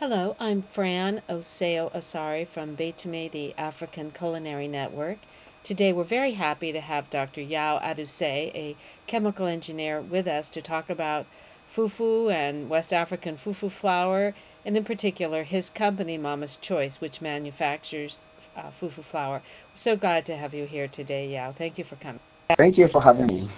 Hello, I'm Fran Osseo-Asare from Betumi, the African Culinary Network. Today we're very happy to have Dr. Yaw Adusei, a chemical engineer, with us to talk about fufu and West African fufu flour, and in particular his company, Mama's Choice, which manufactures uh, fufu flour. We're so glad to have you here today, Yaw. Thank you for coming. Thank you for having me.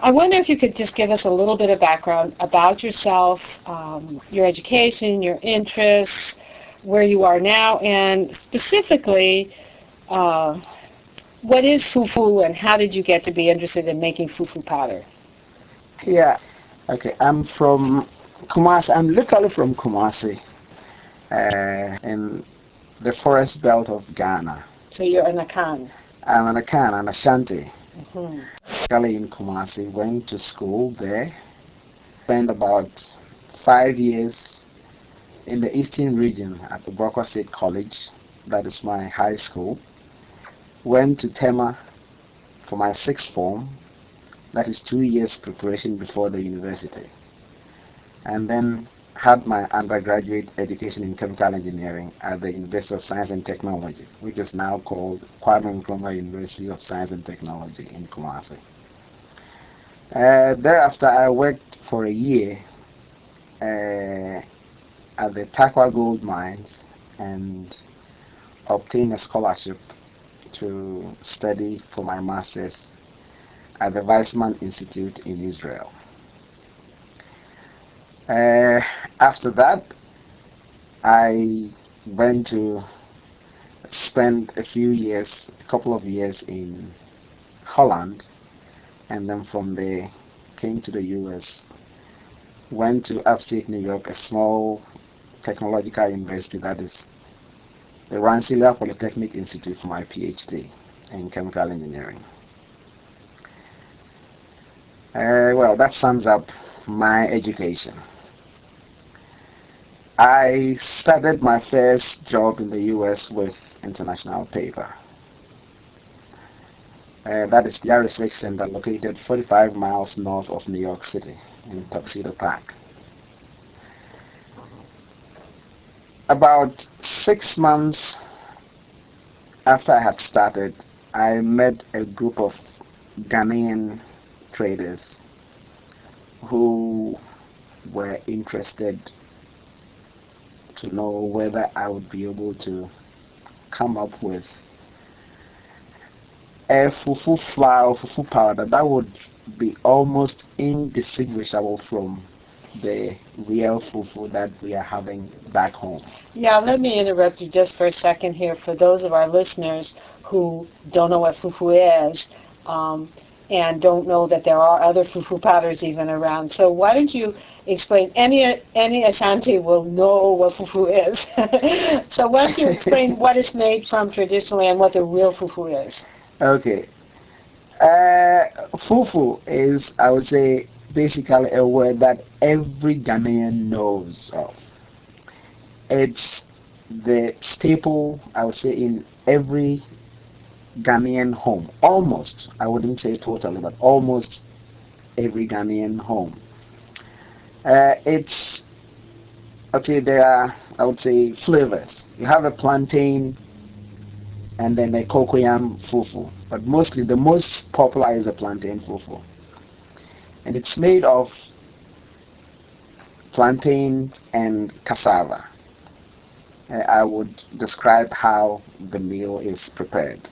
I wonder if you could just give us a little bit of background about yourself, um, your education, your interests, where you are now, and specifically, uh, what is fufu and how did you get to be interested in making fufu powder? Yeah, okay. I'm from Kumasi. I'm literally from Kumasi, uh, in the forest belt of Ghana. So you're an Akan. I'm an Akan, an Ashanti. Mm-hmm. In Kumasi, went to school there, spent about five years in the eastern region at the Abuakwa State College, that is my high school. Went to Tema for my sixth form, that is two years preparation before the university. And then had my undergraduate education in chemical engineering at the University of Science and Technology, which is now called Kwame Nkrumah University of Science and Technology in Kumasi. Uh, thereafter, I worked for a year uh, at the Tarkwa Gold Mines and obtained a scholarship to study for my master's at the Weizmann Institute in Israel. Uh, after that, I went to spend a few years, a couple of years in Holland, and then from there came to the U.S. Went to upstate New York, a small technological university that is the Rensselaer Polytechnic Institute for my PhD in chemical engineering. Uh, well, that sums up my education. I started my first job in the US with International Paper. Uh, that is their research center located 45 miles north of New York City in Tuxedo Park. About six months after I had started, I met a group of Ghanaian traders who were interested to know whether I would be able to come up with a fufu flour, fufu powder that would be almost indistinguishable from the real fufu that we are having back home. Yeah, let me interrupt you just for a second here for those of our listeners who don't know what fufu is. Um, and don't know that there are other fufu powders even around. So why don't you explain? Any any Ashanti will know what fufu is. so why don't you explain what it's made from traditionally and what the real fufu is? Okay. Uh, fufu is, I would say, basically a word that every Ghanaian knows of. It's the staple, I would say, in every Ghanaian home. Almost, I wouldn't say totally, but almost every Ghanaian home. Uh, it's, okay, there are, I would say, flavors. You have a plantain and then a cocoyam fufu. But mostly, the most popular is the plantain fufu. And it's made of plantains and cassava. Uh, I would describe how the meal is prepared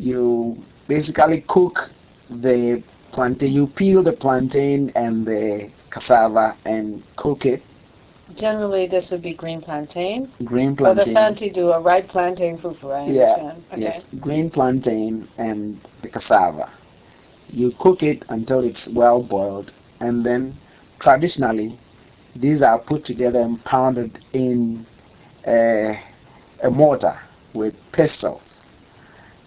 you basically cook the plantain, you peel the plantain and the cassava and cook it. Generally, this would be green plantain. Green plantain. Or the fancy do a ripe plantain fufu, I yeah, understand. Okay. Yes, green plantain and the cassava. You cook it until it's well boiled, and then traditionally, these are put together and pounded in a, a mortar with pestles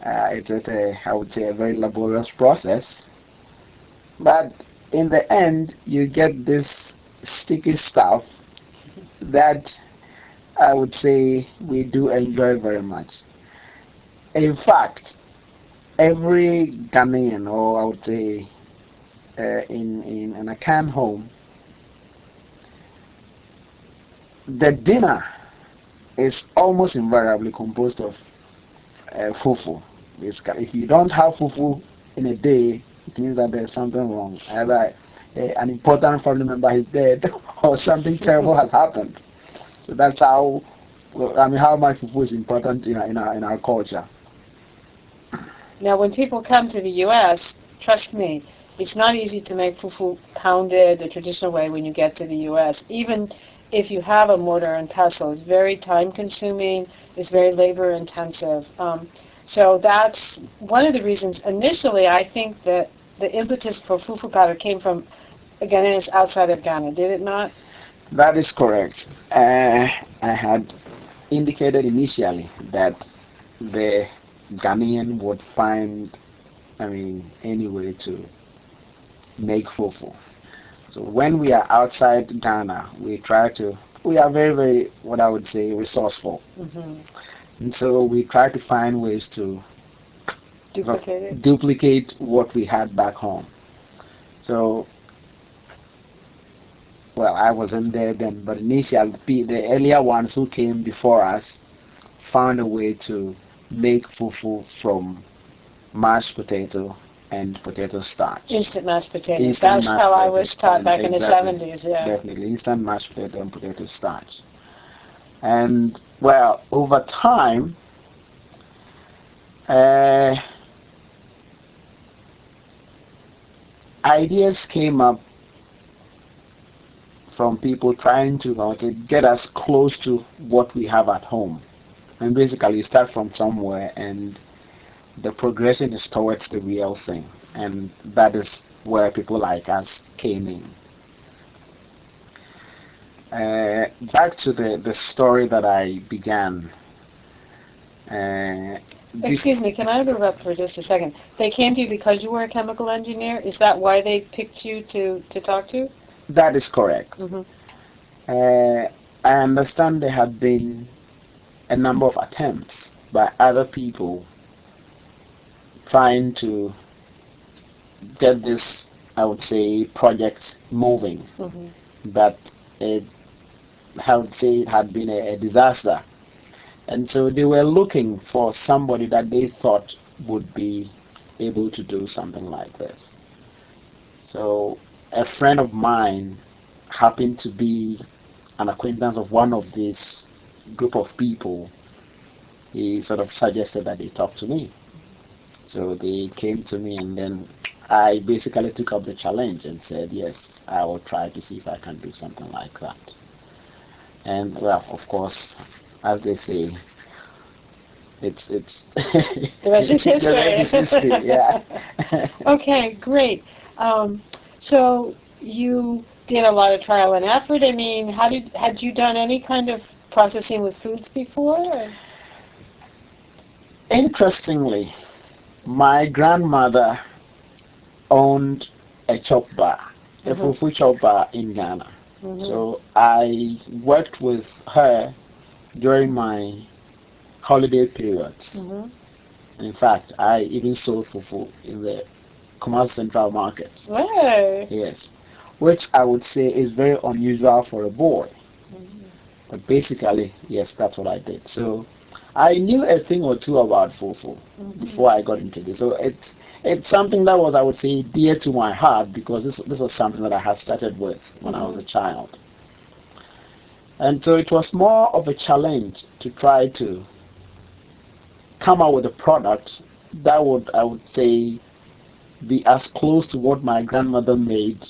uh, it's a, I would say, a very laborious process. But in the end, you get this sticky stuff that I would say we do enjoy very much. In fact, every Ghanaian, or I would say uh, in, in, in Akan home, the dinner is almost invariably composed of uh, fufu. Basically, if you don't have fufu in a day, it means that there's something wrong. Either an important family member is dead or something terrible has happened. So that's how, I mean, how much fufu is important in our, in our, in our culture. Now, when people come to the U.S., trust me, it's not easy to make fufu pounded the traditional way when you get to the U.S. Even if you have a mortar and pestle, it's very time consuming. It's very labor intensive. Um, so that's one of the reasons. Initially, I think that the impetus for fufu powder came from, again, it's outside of Ghana, did it not? That is correct. Uh, I had indicated initially that the Ghanaian would find, I mean, any way to make fufu. So when we are outside Ghana, we try to, we are very, very, what I would say, resourceful. Mm-hmm. And so we try to find ways to duplicate, duplicate what we had back home. So, well, I wasn't there then, but initially the earlier ones who came before us found a way to make fufu from mashed potato and potato starch. Instant mashed potatoes. Instant That's mashed how I was taught back exactly, in the 70s, yeah. Definitely, instant mashed potato and potato starch. And, well, over time, uh, ideas came up from people trying to, to get us close to what we have at home. And basically, you start from somewhere and the progression is towards the real thing. And that is where people like us came in. Uh, back to the, the story that I began. Uh, Excuse me, can I interrupt for just a second? They came to you because you were a chemical engineer? Is that why they picked you to, to talk to? That is correct. Mm-hmm. Uh, I understand there had been a number of attempts by other people trying to get this, I would say, project moving. Mm-hmm. But it, Would say it had been a, a disaster. And so they were looking for somebody that they thought would be able to do something like this. So a friend of mine happened to be an acquaintance of one of these group of people. He sort of suggested that they talk to me. So they came to me and then I basically took up the challenge and said, yes, I will try to see if I can do something like that. And well, of course, as they say, it's it's the rest is history. the rest is history. Yeah. okay, great. Um, so you did a lot of trial and effort. I mean, how did had you done any kind of processing with foods before? Or? Interestingly, my grandmother owned a chop bar, a mm-hmm. fufu chop bar in Ghana. Mm-hmm. So I worked with her during my holiday periods. Mm-hmm. In fact, I even sold fufu in the Kumasi Central Market. Hey. Yes, which I would say is very unusual for a boy. Mm-hmm. But basically, yes, that's what I did. So I knew a thing or two about fufu mm-hmm. before I got into this. So it's it's something that was, I would say, dear to my heart because this this was something that I had started with when. I was a child. And so it was more of a challenge to try to come out with a product that would, I would say, be as close to what my grandmother made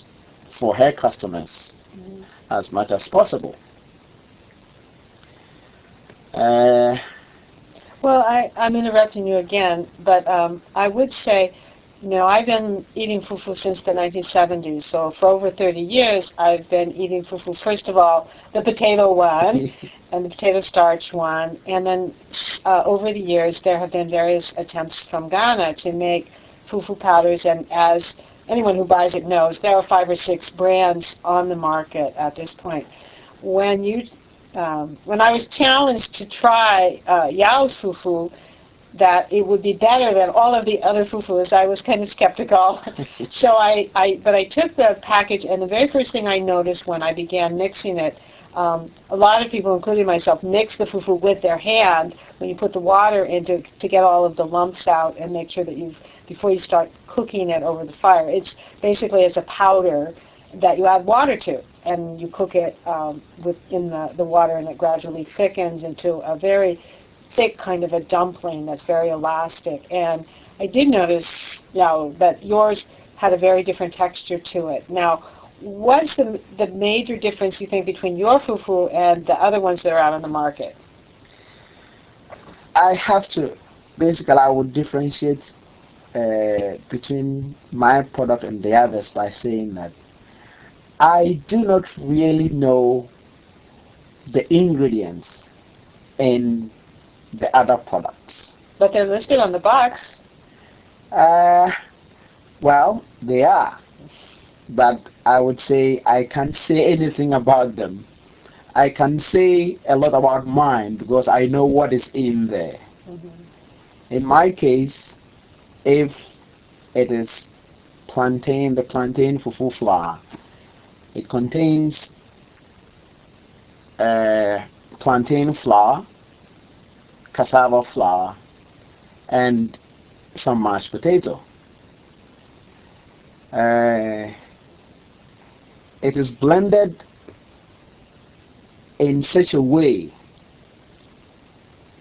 for her customers mm-hmm. as much as possible. Uh, well, I, I'm interrupting you again, but um, I would say, you know, I've been eating fufu since the 1970s. So for over 30 years, I've been eating fufu. First of all, the potato one and the potato starch one, and then uh, over the years, there have been various attempts from Ghana to make fufu powders. And as anyone who buys it knows, there are five or six brands on the market at this point. When you um, when I was challenged to try uh, Yaw's fufu, that it would be better than all of the other fufus, I was kind of skeptical. so I, I, but I took the package, and the very first thing I noticed when I began mixing it, um, a lot of people, including myself, mix the fufu with their hand when you put the water into to get all of the lumps out and make sure that you've before you start cooking it over the fire. It's basically it's a powder that you add water to, and you cook it um, within the, the water, and it gradually thickens into a very thick kind of a dumpling that's very elastic. And I did notice, you know, that yours had a very different texture to it. Now, what's the the major difference you think between your fufu and the other ones that are out on the market? I have to basically I would differentiate uh, between my product and the others by saying that I do not really know the ingredients in the other products. But they're listed on the box. Uh, well, they are. But I would say I can't say anything about them. I can say a lot about mine because I know what is in there. Mm-hmm. In my case, if it is plantain, the plantain fufu flour, it contains uh, plantain flour, cassava flour, and some mashed potato. Uh, it is blended in such a way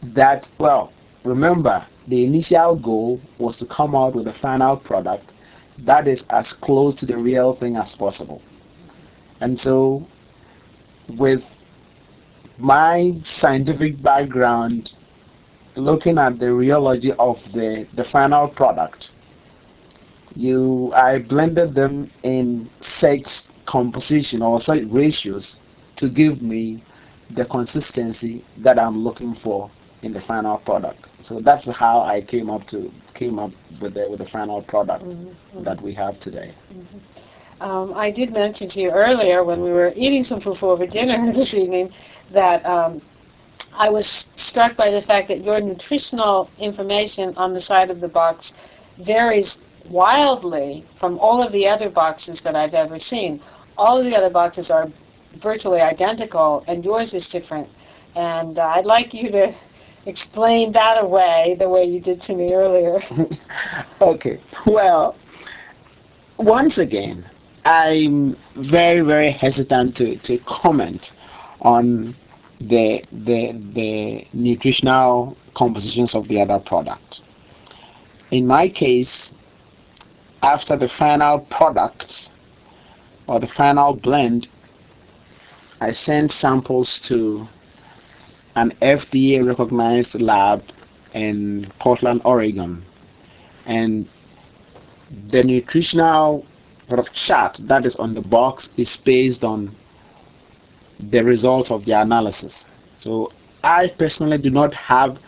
that, well, remember, the initial goal was to come out with a final product that is as close to the real thing as possible. And so, with my scientific background, looking at the rheology of the, the final product, you I blended them in such composition or such ratios to give me the consistency that I'm looking for in the final product. So that's how I came up to came up with the with the final product mm-hmm. that we have today. Mm-hmm. Um, I did mention to you earlier when we were eating some fufu over dinner this evening that um, I was struck by the fact that your nutritional information on the side of the box varies wildly from all of the other boxes that I've ever seen. All of the other boxes are virtually identical, and yours is different. And uh, I'd like you to explain that away the way you did to me earlier. okay. Well, once again, I'm very, very hesitant to, to comment on the, the, the nutritional compositions of the other product. In my case, after the final product or the final blend, I sent samples to an FDA recognized lab in Portland, Oregon. And the nutritional sort of chart that is on the box is based on the results of the analysis. So I personally do not have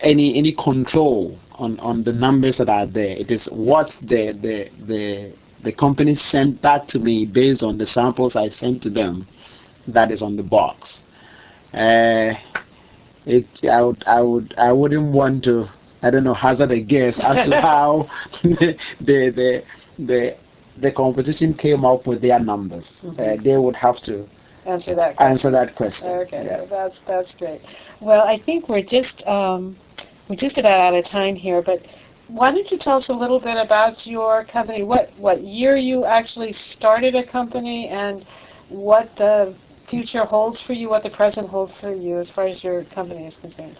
any any control on, on the numbers that are there. It is what the the the the company sent back to me based on the samples I sent to them that is on the box. Uh, it I would I would I wouldn't want to I don't know hazard a guess as to how the, the the the competition came up with their numbers. Mm-hmm. Uh, they would have to answer that question. answer that question. Okay, yeah. that's that's great. Well, I think we're just um, we're just about out of time here, but why don't you tell us a little bit about your company? What what year you actually started a company, and what the future holds for you, what the present holds for you as far as your company is concerned?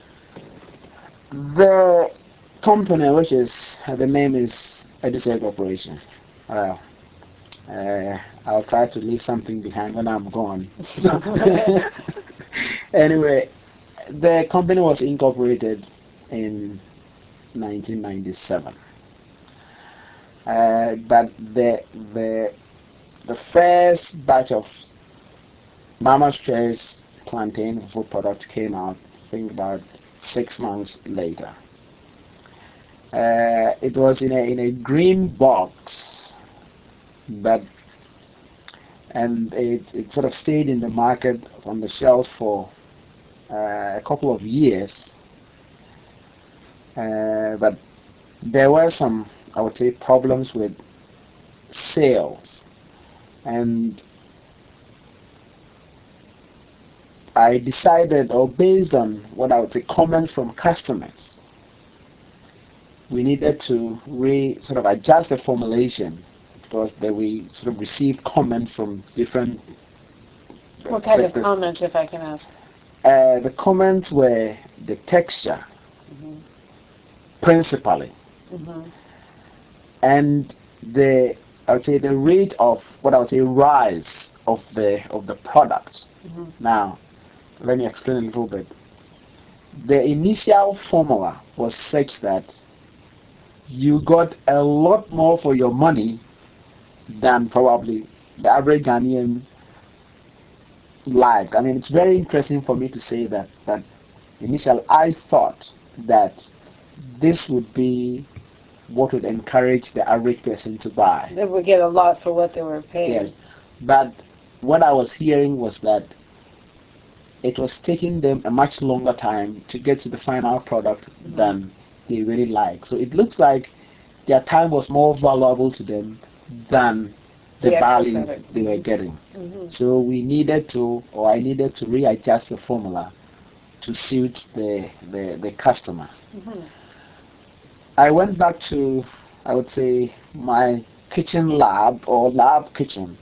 The company, which is, uh, the name is Adusei Corporation. Uh, uh, I'll try to leave something behind when I'm gone. anyway, the company was incorporated in 1997. Uh, but the the the first batch of Mama's Choice plantain food product came out, I think about six months later. Uh, it was in a in a green box, but and it, it sort of stayed in the market on the shelves for uh, a couple of years. Uh, but there were some, I would say, problems with sales, and I decided, or based on what I would say comments from customers, we needed to re sort of adjust the formulation because that we sort of received comments from different. What kind sectors. of comments, if I can ask? Uh, the comments were the texture, mm-hmm. principally, mm-hmm. and the I would say the rate of what I would say rise of the of the product. Mm-hmm. Now, let me explain a little bit. The initial formula was such that you got a lot more for your money than probably the average Ghanaian liked. I mean, it's very interesting for me to say that that initially I thought that this would be what would encourage the average person to buy. They would get a lot for what they were paying. Yes, but what I was hearing was that it was taking them a much longer time to get to the final product than they really like. So it looks like their time was more valuable to them than the, the value they were getting. Mm-hmm. So we needed to, or I needed to readjust the formula to suit the the, the customer. Mm-hmm. I went back to, I would say, my kitchen lab or lab kitchen,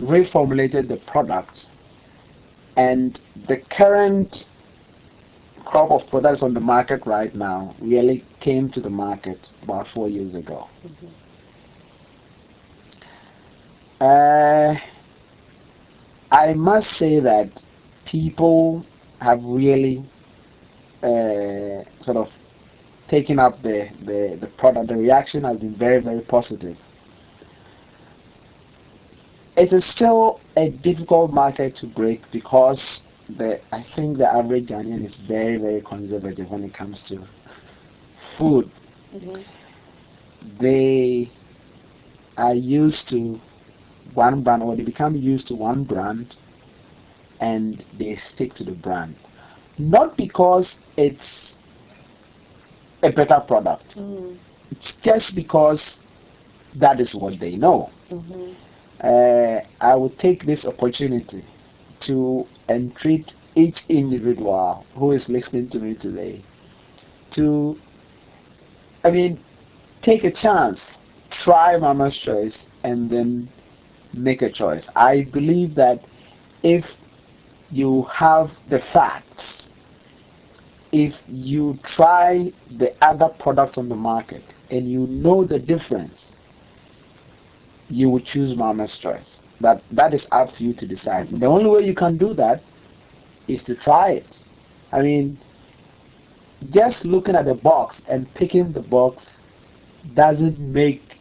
reformulated the product, and the current crop of products on the market right now really came to the market about four years ago. Mm-hmm. Uh, I must say that people have really uh, sort of taken up the, the, the product. The reaction has been very, very positive. It is still a difficult market to break because the I think the average Ghanaian is very, very conservative when it comes to food. Mm-hmm. They are used to one brand or they become used to one brand and they stick to the brand. Not because it's a better product. Mm. It's just because that is what they know. Mm-hmm. Uh, I will take this opportunity to entreat each individual who is listening to me today to, I mean, take a chance, try Mama's Choice, and then make a choice. I believe that if you have the facts, if you try the other products on the market and you know the difference, you will choose Mama's Choice. But that is up to you to decide. The only way you can do that is to try it. I mean, just looking at the box and picking the box doesn't make,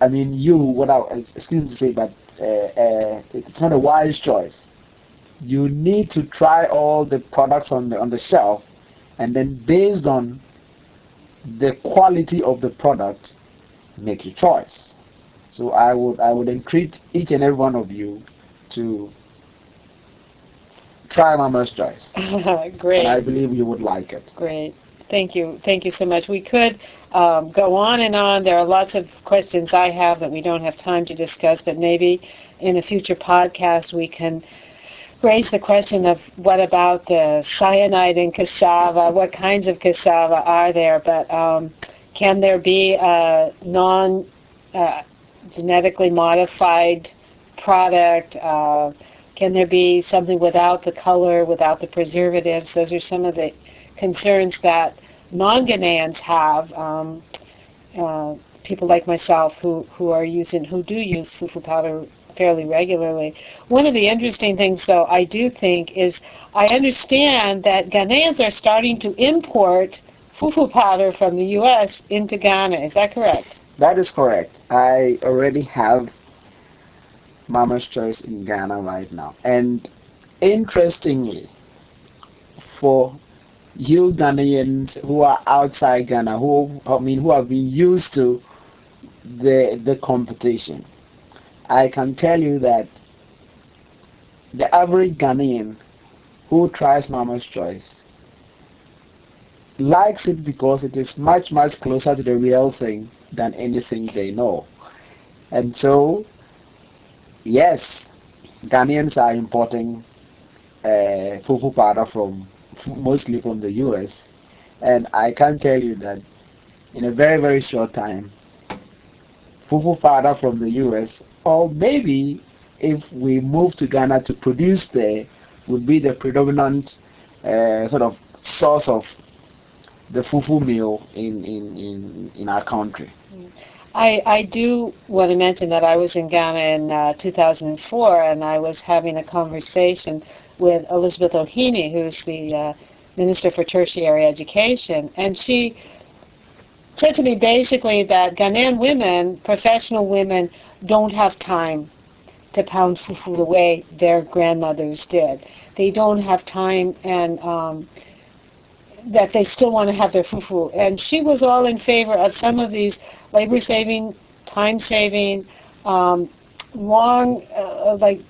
I mean, you, what I, excuse me to say, but uh, uh, it's not a wise choice. You need to try all the products on the on the shelf, and then based on the quality of the product, make your choice. So I would I would entreat each and every one of you to try Mama's Choice. Great. And I believe you would like it. Great. Thank you. Thank you so much. We could um, go on and on. There are lots of questions I have that we don't have time to discuss, but maybe in a future podcast we can raise the question of what about the cyanide in cassava? What kinds of cassava are there? But um, can there be a non uh, genetically modified product? Uh, can there be something without the color, without the preservatives? Those are some of the concerns that non-Ghanaians have. Um, uh, people like myself who, who are using, who do use fufu powder fairly regularly. One of the interesting things, though, I do think is I understand that Ghanaians are starting to import fufu powder from the U.S. into Ghana. Is that correct? That is correct. I already have Mama's Choice in Ghana right now. And interestingly, for you Ghanaians who are outside Ghana, who I mean who have been used to the the competition, I can tell you that the average Ghanaian who tries Mama's Choice likes it because it is much much closer to the real thing than anything they know. And so yes, Ghanaians are importing uh, fufu powder from mostly from the US, and I can tell you that in a very very short time, fufu powder from the US, or maybe if we move to Ghana to produce there, would be the predominant uh, sort of source of the fufu meal in, in, in, in our country. I, I do want to mention that I was in Ghana in uh, 2004 and I was having a conversation with Elizabeth Ohene, who's the uh, Minister for Tertiary Education, and she said to me basically that Ghanaian women, professional women, don't have time to pound fufu the way their grandmothers did. They don't have time and um, that they still want to have their fufu. And she was all in favor of some of these labor-saving, time-saving, um, long, uh, like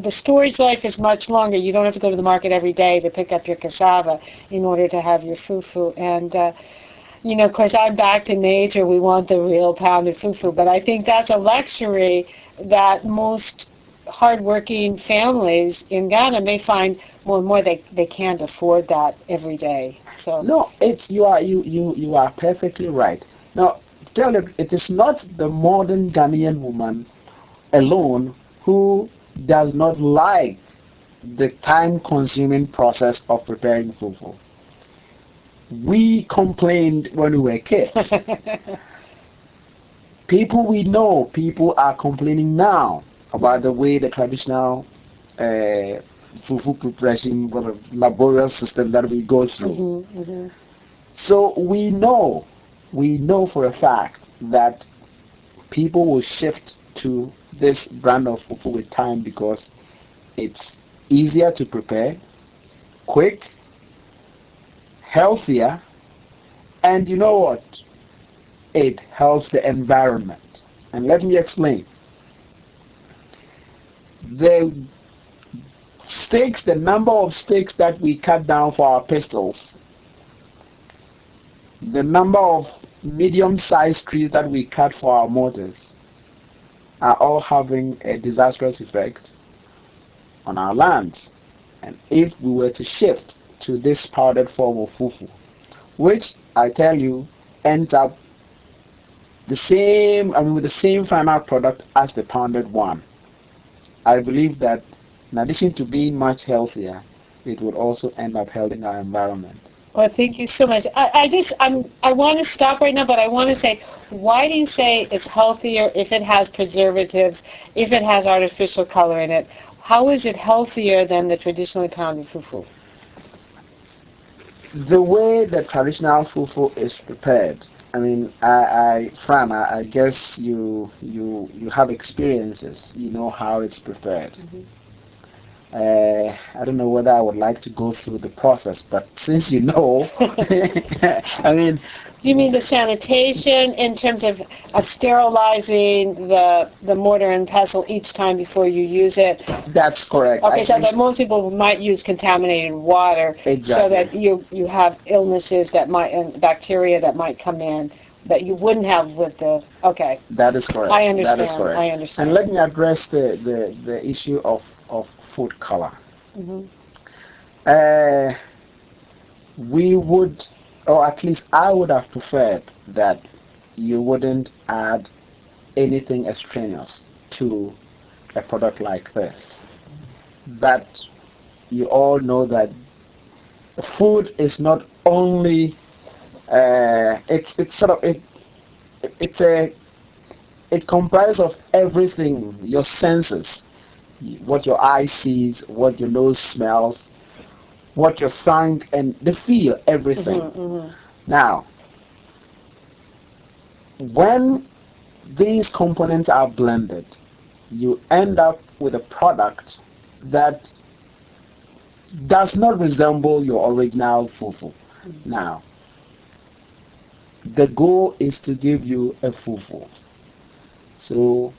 the storage life is much longer. You don't have to go to the market every day to pick up your cassava in order to have your fufu. And uh, you know, of course, I'm back to nature. We want the real pounded fufu, but I think that's a luxury that most hardworking families in Ghana may find more and more they, they can't afford that every day. So no, it's you are you you you are perfectly right. Now, tell you, it is not the modern Ghanaian woman alone who does not like the time-consuming process of preparing fufu. We complained when we were kids. people we know, people are complaining now about the way the traditional uh, fufu preparation the laborious system that we go through. Mm-hmm, mm-hmm. So we know, we know for a fact that people will shift to this brand of fufu with time because it's easier to prepare, quick, healthier, and you know what? It helps the environment. And let me explain. The stakes, the number of stakes that we cut down for our pistols, the number of medium-sized trees that we cut for our mortars are all having a disastrous effect on our lands. And if we were to shift to this powdered form of fufu, which I tell you ends up the same, I mean with the same final product as the pounded one, I believe that in addition to being much healthier, it would also end up helping our environment. Well, thank you so much. I, I just, I'm, I want to stop right now, but I want to say, why do you say it's healthier if it has preservatives, if it has artificial color in it? How is it healthier than the traditionally pounded fufu? The way the traditional fufu is prepared, I mean, I, I Fran, I, I guess you, you, you have experiences. You know how it's prepared. Mm-hmm. Uh, I don't know whether I would like to go through the process, but since you know, I mean. Do you mean the sanitation in terms of, of sterilizing the the mortar and pestle each time before you use it? That's correct. Okay, I so that most people might use contaminated water, exactly. so that you you have illnesses that might and bacteria that might come in that you wouldn't have with the okay. That is correct. I understand. That is correct. I understand. And let me address the the, the issue of of food color. Mm-hmm. Uh, we would, or at least I would have preferred that you wouldn't add anything extraneous to a product like this. But you all know that food is not only uh, it's it's sort of it it's a it comprises of everything your senses what your eye sees, what your nose smells, what your tongue and the feel, everything. Mm-hmm, mm-hmm. Now, when these components are blended, you end up with a product that does not resemble your original fufu. Mm-hmm. Now, the goal is to give you a fufu. So,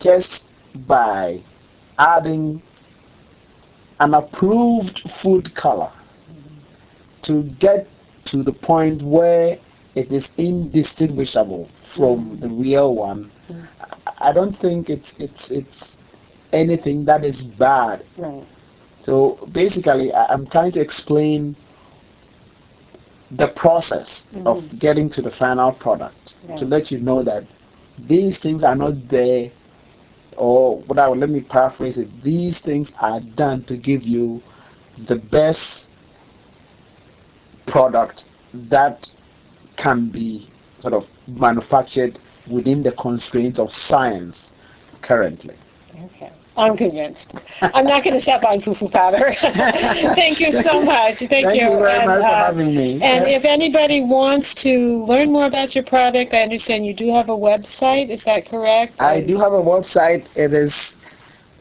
just by adding an approved food color to get to the point where it is indistinguishable from mm. the real one. I don't think it's it's it's anything that is bad. Right. So basically, I'm trying to explain the process mm. of getting to the final product Yeah. to let you know that these things are not there, or whatever. Let me paraphrase it. These things are done to give you the best product that can be sort of manufactured within the constraints of science currently. Okay. I'm convinced. I'm not going to stop buying fufu powder. Thank you so much. Thank, Thank you very And, much for uh, having me. And if anybody wants to learn more about your product, I understand you do have a website. Is that correct? I do have a website. It is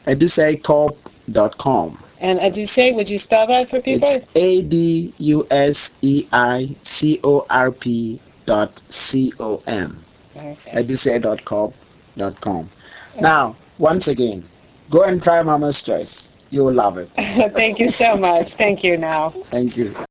aduseicorp.com. And I do say, would you spell that for people? It's A D U S E I C O R P dot C O M. Okay. Now, once again, go and try Mama's Choice. You will love it. Thank you so much. Thank you now. Thank you.